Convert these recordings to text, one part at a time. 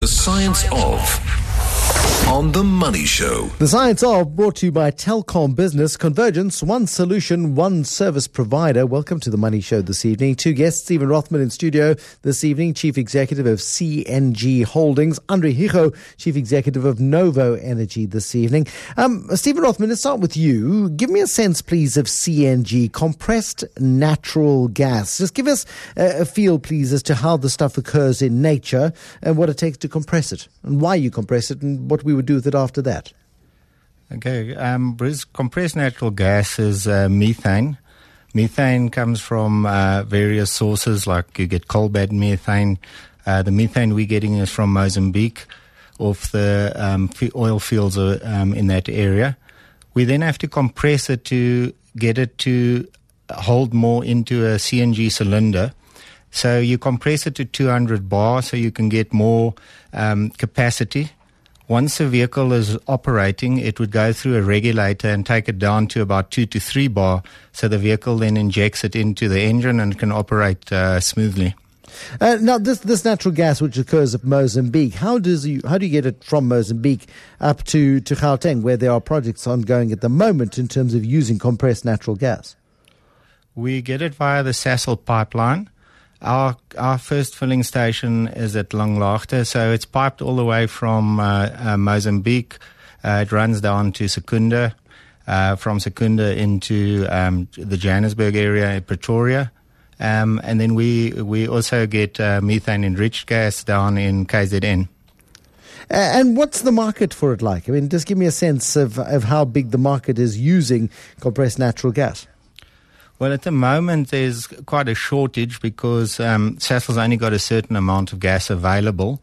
The Science of on The Money Show. The Science of brought to you by Telkom Business Convergence, one solution, one service provider. Welcome to The Money Show this evening. Two guests, Stephen Rothman in studio this evening, Chief Executive of CNG Holdings, Andre Hugo, Chief Executive of Novo Energy this evening. Um, Stephen Rothman, let's start with you. Give me a sense, please, of CNG, compressed natural gas. Just give us a, a feel, please, as to how the stuff occurs in nature and what it takes to compress it and why you compress it and what we would do with it after that. Okay, um, compressed natural gas is uh, methane. Methane comes from uh, various sources, like you get coal bed methane. Uh, the methane we're getting is from Mozambique, off the um, oil fields uh, um, in that area. We then have to compress it to get it to hold more into a CNG cylinder. So you compress it to 200 bar so you can get more um, capacity once a vehicle is operating, it would go through a regulator and take it down to about two to three bar. So the vehicle then injects it into the engine and can operate uh, smoothly. Uh, now, this this natural gas which occurs at Mozambique, how does you how do you get it from Mozambique up to to Gauteng, where there are projects ongoing at the moment in terms of using compressed natural gas? We get it via the Sasol pipeline. Our our first filling station is at Langlaagte, so it's piped all the way from uh, uh, Mozambique. Uh, it runs down to Secunda, from Secunda into um, the Johannesburg area, Pretoria, um, and then we we also get uh, methane enriched gas down in KZN. And what's the market for it like? I mean, just give me a sense of, of how big the market is using compressed natural gas. Well, at the moment, there's quite a shortage because um, Sasol's only got a certain amount of gas available.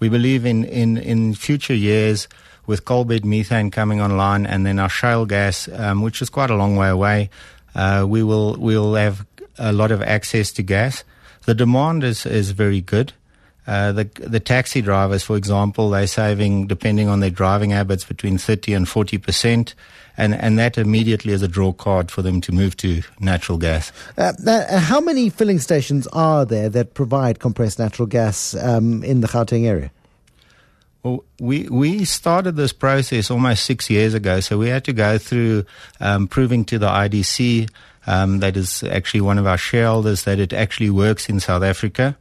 We believe in, in, in future years, with coal bed methane coming online and then our shale gas, um, which is quite a long way away, uh, we will we'll have a lot of access to gas. The demand is, is very good. Uh, the the taxi drivers, for example, they're saving, depending on their driving habits, between 30 and 40 percent. And, and that immediately is a draw card for them to move to natural gas. Uh, uh, how many filling stations are there that provide compressed natural gas um, in the Gauteng area? Well, we we started this process almost six years ago, so we had to go through um, proving to the IDC um, that is actually one of our shareholders that it actually works in South Africa.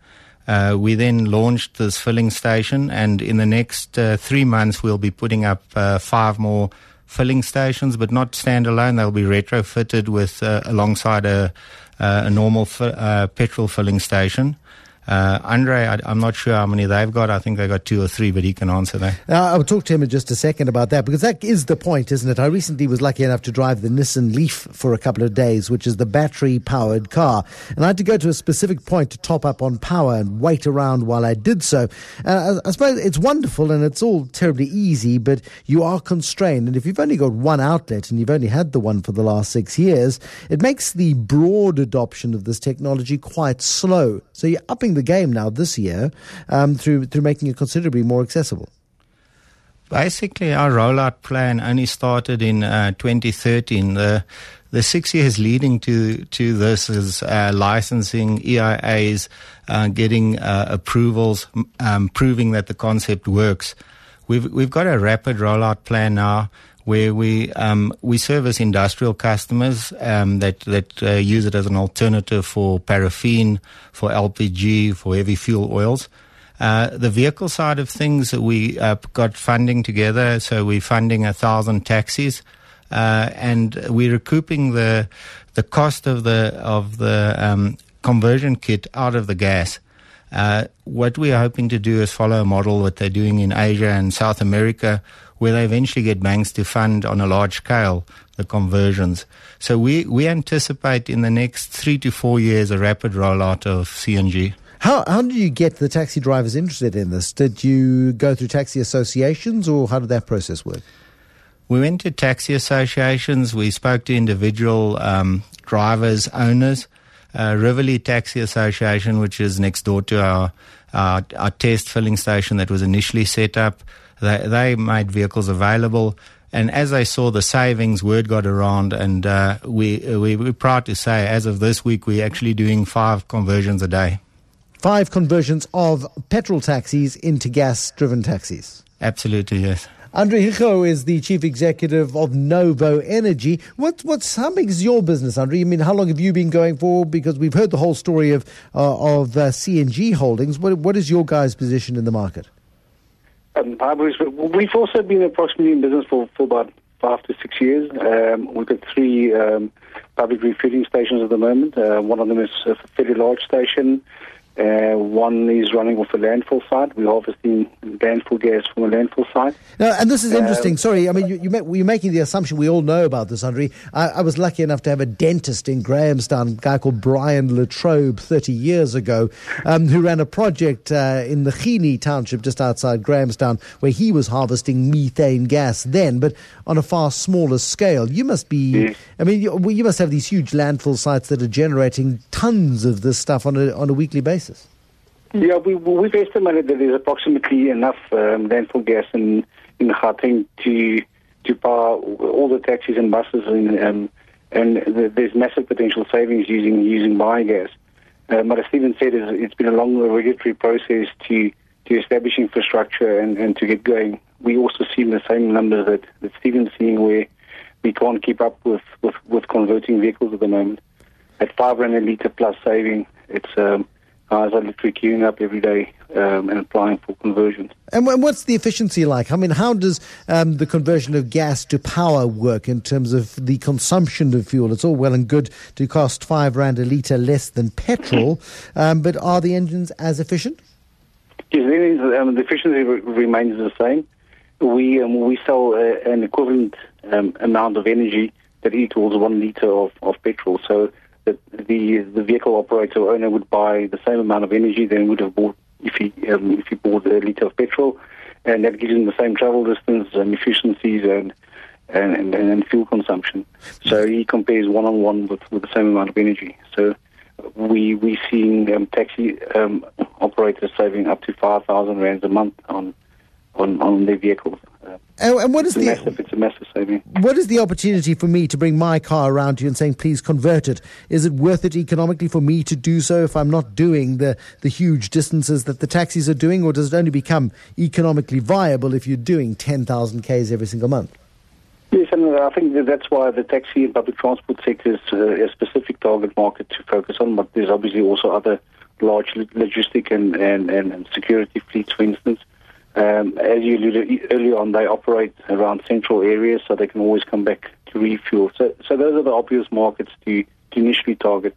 Uh, we then launched this filling station, and in the next uh, three months, we'll be putting up uh, five more filling stations, but not standalone. They'll be retrofitted with uh, alongside a, uh, a normal uh, petrol filling station. Uh, Andre, I, am not sure how many they've got. I think they got two or three, but he can answer that. Uh, I'll talk to him in just a second about that because that is the point, isn't it? I recently was lucky enough to drive the Nissan Leaf for a couple of days, which is the battery powered car. And I had to go to a specific point to top up on power and wait around while I did so. Uh, I, I suppose it's wonderful and it's all terribly easy, but you are constrained. And if you've only got one outlet and you've only had the one for the last six years, it makes the broad adoption of this technology quite slow. So you're upping the game now this year um, through through making it considerably more accessible. Basically, our rollout plan only started in uh, 2013. The the six years leading to to this is uh, licensing, EIAs, uh, getting uh, approvals, um, proving that the concept works. We've we've got a rapid rollout plan now where we um, we service industrial customers um, that that uh, use it as an alternative for paraffin, for LPG, for heavy fuel oils. Uh, the vehicle side of things, we uh, got funding together, so we're funding a thousand taxis, uh, and we're recouping the the cost of the of the um, conversion kit out of the gas. Uh, what we're hoping to do is follow a model that they're doing in Asia and South America, where they eventually get banks to fund on a large scale the conversions. So we, we anticipate in the next three to four years a rapid rollout of CNG. How, how did you get the taxi drivers interested in this? Did you go through taxi associations or how did that process work? We went to taxi associations. We spoke to individual um, drivers, owners. Uh, Riverlea Taxi Association, which is next door to our, our, our test filling station that was initially set up. They, they made vehicles available. And as they saw the savings, word got around, and uh, we, we, we're proud to say, as of this week, we're actually doing five conversions a day. five conversions of petrol taxis into gas driven taxis. Absolutely, yes. Andre Hugo is the chief executive of Novo Energy. What, what's how big is your business, Andre? I mean, how long have you been going for? Because we've heard the whole story of uh, of uh, CNG Holdings. What, what is your guys' position in the market? Um, we've also been approximately in business for, for about five to six years. Um, we've got three um, public refueling stations at the moment. Uh, one of them is a fairly large station. Uh, one is running off a landfill site. We're harvesting landfill gas from a landfill site. Now, and this is interesting. Um, Sorry, I mean, you, you make, you're making the assumption we all know about this, Andre. I, I, was lucky enough to have a dentist in Grahamstown, a guy called Brian Latrobe, 30 years ago, um, who ran a project uh, in the Khini township just outside Grahamstown where he was harvesting methane gas then, but on a far smaller scale. You must be, I mean, you, you must have these huge landfill sites that are generating tons of this stuff on a, on a weekly basis basis? Yeah, we, we've estimated that there's approximately enough um, landfill gas in, in Gauteng to to power all the taxis and buses, and, um, and there's massive potential savings using using biogas. Um, but as Stephen said, it's been a long regulatory process to to establish infrastructure and, and to get going. We also see the same numbers that, that Stephen's seeing where we can't keep up with, with, with converting vehicles at the moment. At five rand a litre plus saving, it's um, guys are literally queuing up every day um, and applying for conversions. And what's the efficiency like? I mean, how does um, the conversion of gas to power work in terms of the consumption of fuel? It's all well and good to cost five rand a litre less than petrol, um, but are the engines as efficient? Yes, um, the efficiency re- remains the same. We um, we sell uh, an equivalent um, amount of energy that equals one litre of, of petrol. So the the vehicle operator or owner would buy the same amount of energy than would have bought if he um, if he bought a liter of petrol, and that gives him the same travel distance and efficiencies and and, and, and fuel consumption. So he compares one on one with with the same amount of energy. So we we seeing um, taxi um, operators saving up to five thousand rands a month on on on their vehicles. And, and what is it's the massive, it's a massive saving. What is the opportunity for me to bring my car around to you and saying, please convert it? Is it worth it economically for me to do so if I'm not doing the, the huge distances that the taxis are doing, or does it only become economically viable if you're doing 10,000 Ks every single month? Yes, and I think that that's why the taxi and public transport sector is uh, a specific target market to focus on, but there's obviously also other large logistic and, and, and security fleets, for instance. Um, as you alluded earlier on, they operate around central areas, so they can always come back to refuel. So, so those are the obvious markets to, to initially target.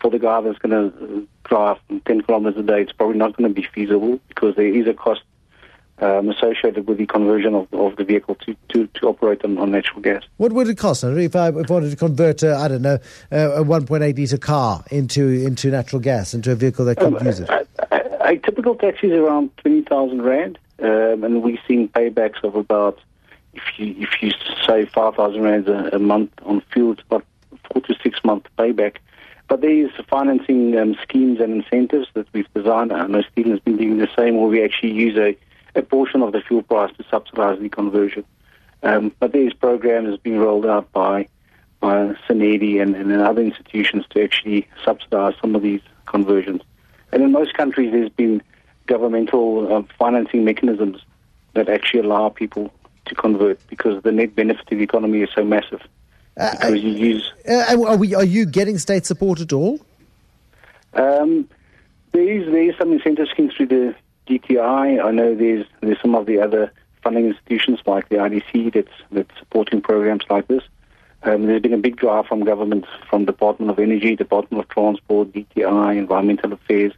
For the guy that's going to drive 10 kilometers a day, it's probably not going to be feasible because there is a cost um, associated with the conversion of, of the vehicle to, to, to operate on, on natural gas. What would it cost, if I, if I wanted to convert, uh, I don't know, uh, a 1.8 litre car into into natural gas, into a vehicle that could um, use it? a typical taxi is around 20,000 Rand, um, and we've seen paybacks of about, if you if you save 5,000 Rand a, a, month on fuel, it's about four to six month payback. But there is financing um, schemes and incentives that we've designed. I know Stephen has been doing the same, where we actually use a, a portion of the fuel price to subsidize the conversion. Um, but these programs being rolled out by by SANEDI and, and other institutions to actually subsidize some of these conversions. And in most countries, there's been governmental uh, financing mechanisms that actually allow people to convert because the net benefit to the economy is so massive. Uh, because you use. Uh, are, we, are you getting state support at all? Um, there is there is some incentive schemes through the DTI. I know there's there's some of the other funding institutions like the IDC that's that's supporting programs like this. Um, there's been a big drive from governments, from Department of Energy, Department of Transport, DTI, Environmental Affairs.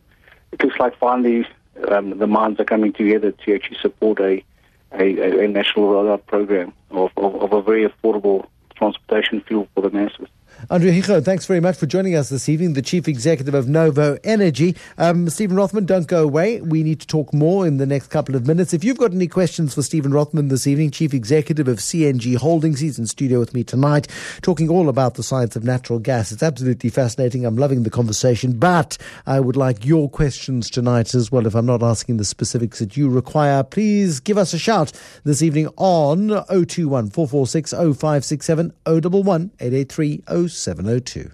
It looks like finally um, the minds are coming together to actually support a, a, a national rollout program of, of, of a very affordable transportation fuel for the masses. Andre Hugo, thanks very much for joining us this evening, the Chief Executive of Novo Energy. Um, Stephen Rothman, don't go away. We need to talk more in the next couple of minutes. If you've got any questions for Stephen Rothman this evening, Chief Executive of CNG Holdings, he's in studio with me tonight, talking all about the science of natural gas. It's absolutely fascinating. I'm loving the conversation, but I would like your questions tonight as well. If I'm not asking the specifics that you require, please give us a shout this evening on 021 446 0567 011 883 0702.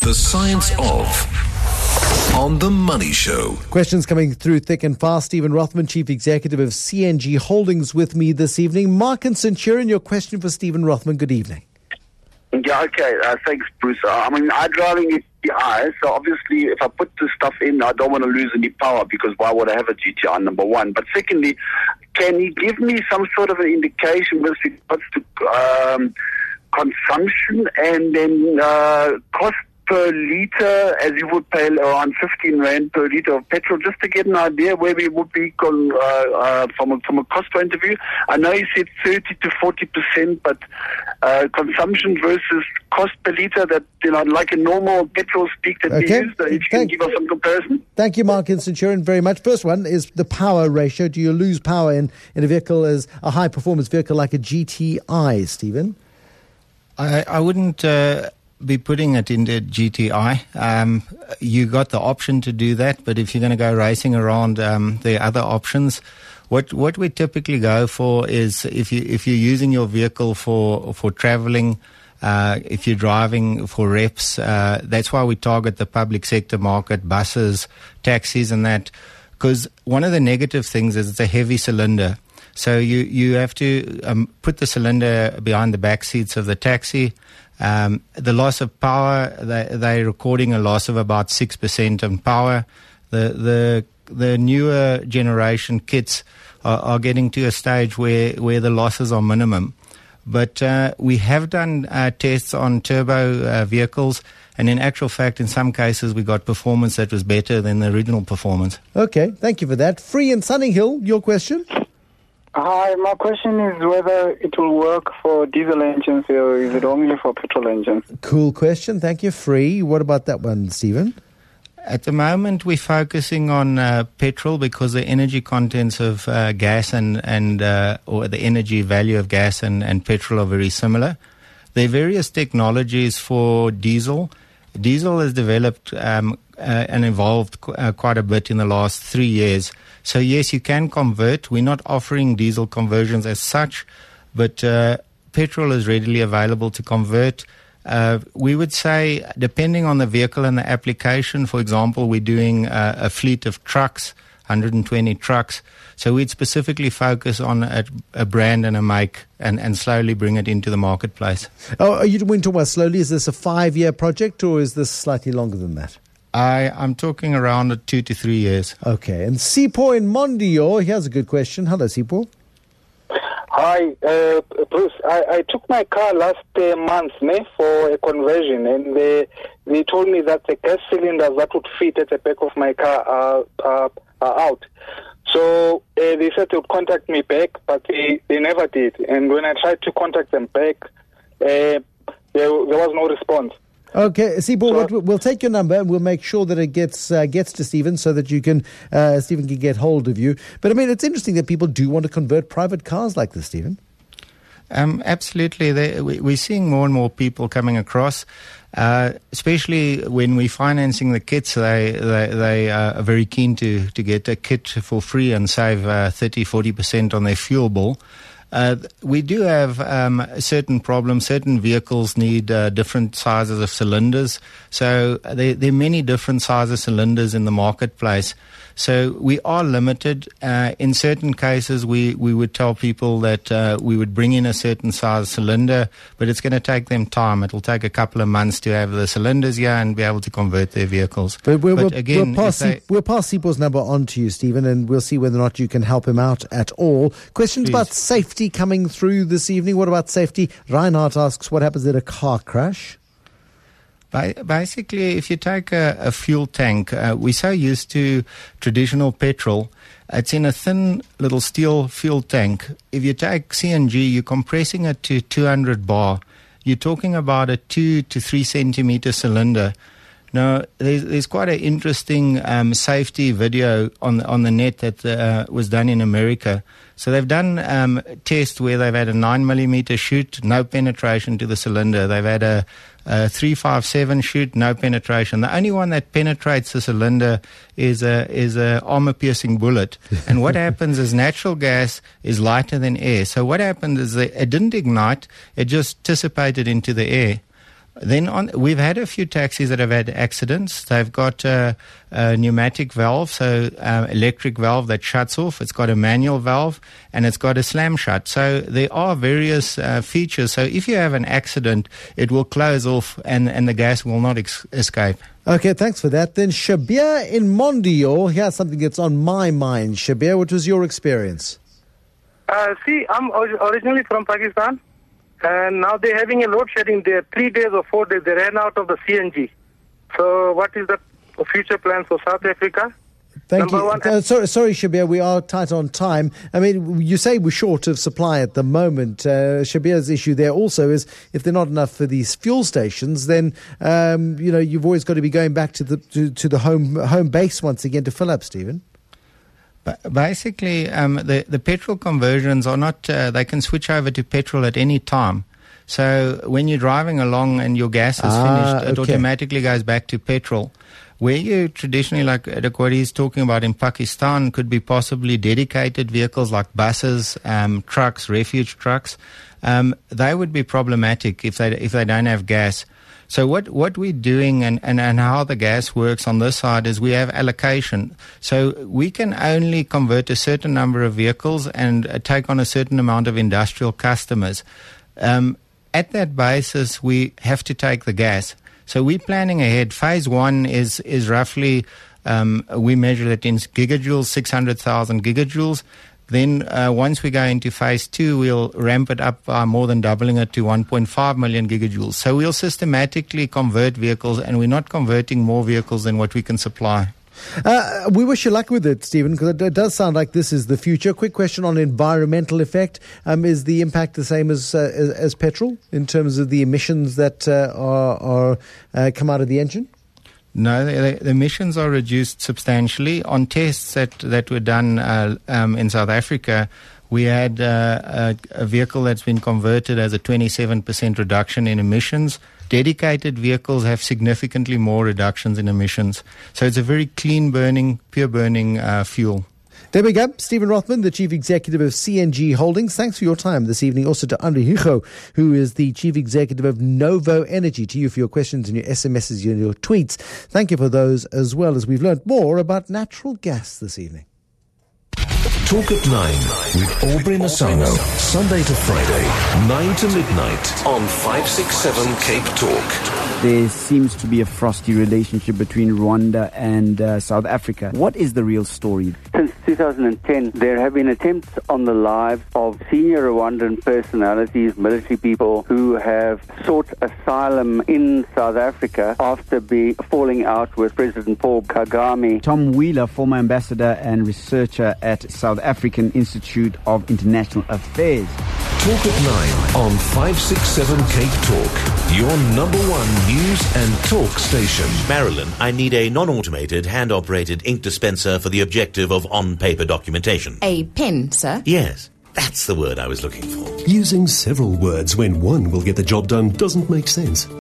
The Science of On the Money Show. Questions coming through thick and fast. Stephen Rothman, Chief Executive of CNG Holdings, with me this evening. Mark and Centurion, your question for Stephen Rothman. Good evening. Yeah, okay. Uh, thanks, Bruce. Uh, I mean, I driving a GTI, so obviously, if I put this stuff in, I don't want to lose any power because why would I have a GTI? Number one. But secondly, can you give me some sort of an indication with regards to um, consumption and then uh, cost per liter, as you would pay around 15 rand per liter of petrol, just to get an idea where we would be con- uh, uh, from, a, from a cost point of view. I know you said 30 to 40 percent, but uh, consumption versus cost per liter, that you know, like a normal petrol speak that Okay. we use, if you can Thank- give us some comparison. Thank you, Mark and Centurion, very much. First one is the power ratio. Do you lose power in, in a vehicle as a high performance vehicle like a GTI, Stephen? I, I wouldn't uh, be putting it into GTI. Um, you got the option to do that, but if you're going to go racing around, um, are other options. What what we typically go for is if you if you're using your vehicle for for traveling, uh, if you're driving for reps, uh, that's why we target the public sector market, buses, taxis, and that. Because one of the negative things is it's a heavy cylinder. So you, you have to um, put the cylinder behind the back seats of the taxi. Um, the loss of power, they, they're recording a loss of about 6% on power. The, the, the newer generation kits are, are getting to a stage where, where the losses are minimum. But uh, we have done uh, tests on turbo uh, vehicles, and in actual fact, in some cases, we got performance that was better than the original performance. Okay, thank you for that. Free and Sunninghill, your question? Hi, my question is whether it will work for diesel engines or is it only for petrol engines? Cool question. Thank you. Free. What about that one, Stephen? At the moment, we're focusing on uh, petrol because the energy contents of uh, gas and and uh, or the energy value of gas and, and petrol are very similar. There are various technologies for diesel. Diesel has developed um, uh, and evolved uh, quite a bit in the last three years. So yes, you can convert. We're not offering diesel conversions as such, but uh, petrol is readily available to convert. Uh, we would say, depending on the vehicle and the application, for example, we're doing uh, a fleet of trucks, 120 trucks. So we'd specifically focus on a, a brand and a make and, and slowly bring it into the marketplace. Oh, are you doing about slowly? Is this a five year project or is this slightly longer than that? I, I'm talking around two to three years. Okay. And Sipo in Mondeor, he has a good question. Hello, Sipo. Hi, uh, Bruce. I, I took my car last uh, month ne, for a conversion, and they, they told me that the gas cylinders that would fit at the back of my car are, are, are out. So uh, they said they would contact me back, but they, they never did. And when I tried to contact them back, uh, there, there was no response. Okay, Sipo, So- what, we'll take your number and we'll make sure that it gets uh, gets to Stephen so that you can uh, Stephen can get hold of you. But I mean, it's interesting that people do want to convert private cars like this, Stephen. Um, absolutely. They, we, we're seeing more and more people coming across, uh, especially when we're financing the kits. They, they, they uh, are very keen to, to get a kit for free and save uh, 30, 40% on their fuel bill. Uh, we do have um, certain problems. Certain vehicles need uh, different sizes of cylinders. So there, there are many different sizes of cylinders in the marketplace. So we are limited. Uh, in certain cases, we, we would tell people that uh, we would bring in a certain size cylinder, but it's going to take them time. It will take a couple of months to have the cylinders here and be able to convert their vehicles. But we'll, we'll, again, we'll, pass, they- we'll pass number on to you, Stephen, and we'll see whether or not you can help him out at all. Questions Please. about safety coming through this evening. What about safety? Reinhardt asks, what happens in a car crash? Ba- Basically, if you take a, a fuel tank, uh, we're so used to traditional petrol. It's in a thin little steel fuel tank. If you take CNG, you're compressing it to 200 bar. You're talking about a two to three centimeter cylinder. Now, there's, there's quite an interesting um, safety video on on the net that uh, was done in America. So they've done um, tests where they've had a nine millimeter shoot, no penetration to the cylinder. They've had a, five seven shoot, no penetration. The only one that penetrates the cylinder is a is a armor piercing bullet. and what happens is natural gas is lighter than air. So what happened is that it didn't ignite; it just dissipated into the air Then on, we've had a few taxis that have had accidents. They've got a, a pneumatic valve, so uh, electric valve that shuts off. It's got a manual valve and it's got a slam shut. So there are various uh, features. So if you have an accident, it will close off and, and the gas will not ex- escape. Okay, thanks for that. Then Shabir in Mondeor, here's something that's on my mind. Shabir, what was your experience? Uh, see, I'm originally from Pakistan, and now they're having a load shedding there. Three days or four days, they ran out of the CNG. So, what is the future plan for South Africa? Thank Number you. one- Uh, sorry, sorry, Shabir, we are tight on time. I mean, you say we're short of supply at the moment. Uh, Shabir's issue there also is if they're not enough for these fuel stations, then um, you know you've always got to be going back to the to, to the home home base once again to fill up, Stephen. Ba- Basically, um, the the petrol conversions are not. Uh, they can switch over to petrol at any time. So when you're driving along and your gas is Ah, finished, it okay. automatically goes back to petrol. Where you traditionally, like like what he's talking about in Pakistan, could be possibly dedicated vehicles like buses, um, trucks, refuge trucks. Um, they would be problematic if they if they don't have gas. So what, what we're doing and, and, and how the gas works on this side is we have allocation. So we can only convert a certain number of vehicles and uh, take on a certain amount of industrial customers. Um, at that basis, we have to take the gas. So we're planning ahead. Phase one is, is roughly, um, we measure it in gigajoules, 600,000 gigajoules. Then uh, once we go into phase two, we'll ramp it up by more than doubling it to 1.5 million gigajoules. So we'll systematically convert vehicles, and we're not converting more vehicles than what we can supply. Uh, we wish you luck with it, Stephen, because it, it does sound like this is the future. Quick question on environmental effect: um, Is the impact the same as, uh, as as petrol in terms of the emissions that uh, are, are uh, come out of the engine? No, the, the emissions are reduced substantially. On tests that, that were done uh, um, in South Africa, we had uh, a, a vehicle that's been converted as a 27% reduction in emissions. Dedicated vehicles have significantly more reductions in emissions. So it's a very clean burning, pure burning uh, fuel. There we go. Stephen Rothman, the Chief Executive of CNG Holdings. Thanks for your time this evening. Also to Andre Hugo, who is the Chief Executive of Novo Energy. To you for your questions and your SMSs and your tweets. Thank you for those as well as we've learnt more about natural gas this evening. Talk at 9 with Aubrey Masango. Sunday to Friday, 9 to midnight on 567 Cape Talk. There seems to be a frosty relationship between Rwanda and uh, South Africa. What is the real story? Since 2010, there have been attempts on the lives of senior Rwandan personalities, military people who have sought asylum in South Africa after be falling out with President Paul Kagame. Tom Wheeler, former ambassador and researcher at South African Institute of International Affairs. Talk at 9 on 567 Cape Talk. Your number one news and talk station. Marilyn, I need a non-automated, hand-operated ink dispenser for the objective of on-paper documentation. A pen, sir? Yes, that's the word I was looking for. Using several words when one will get the job done doesn't make sense.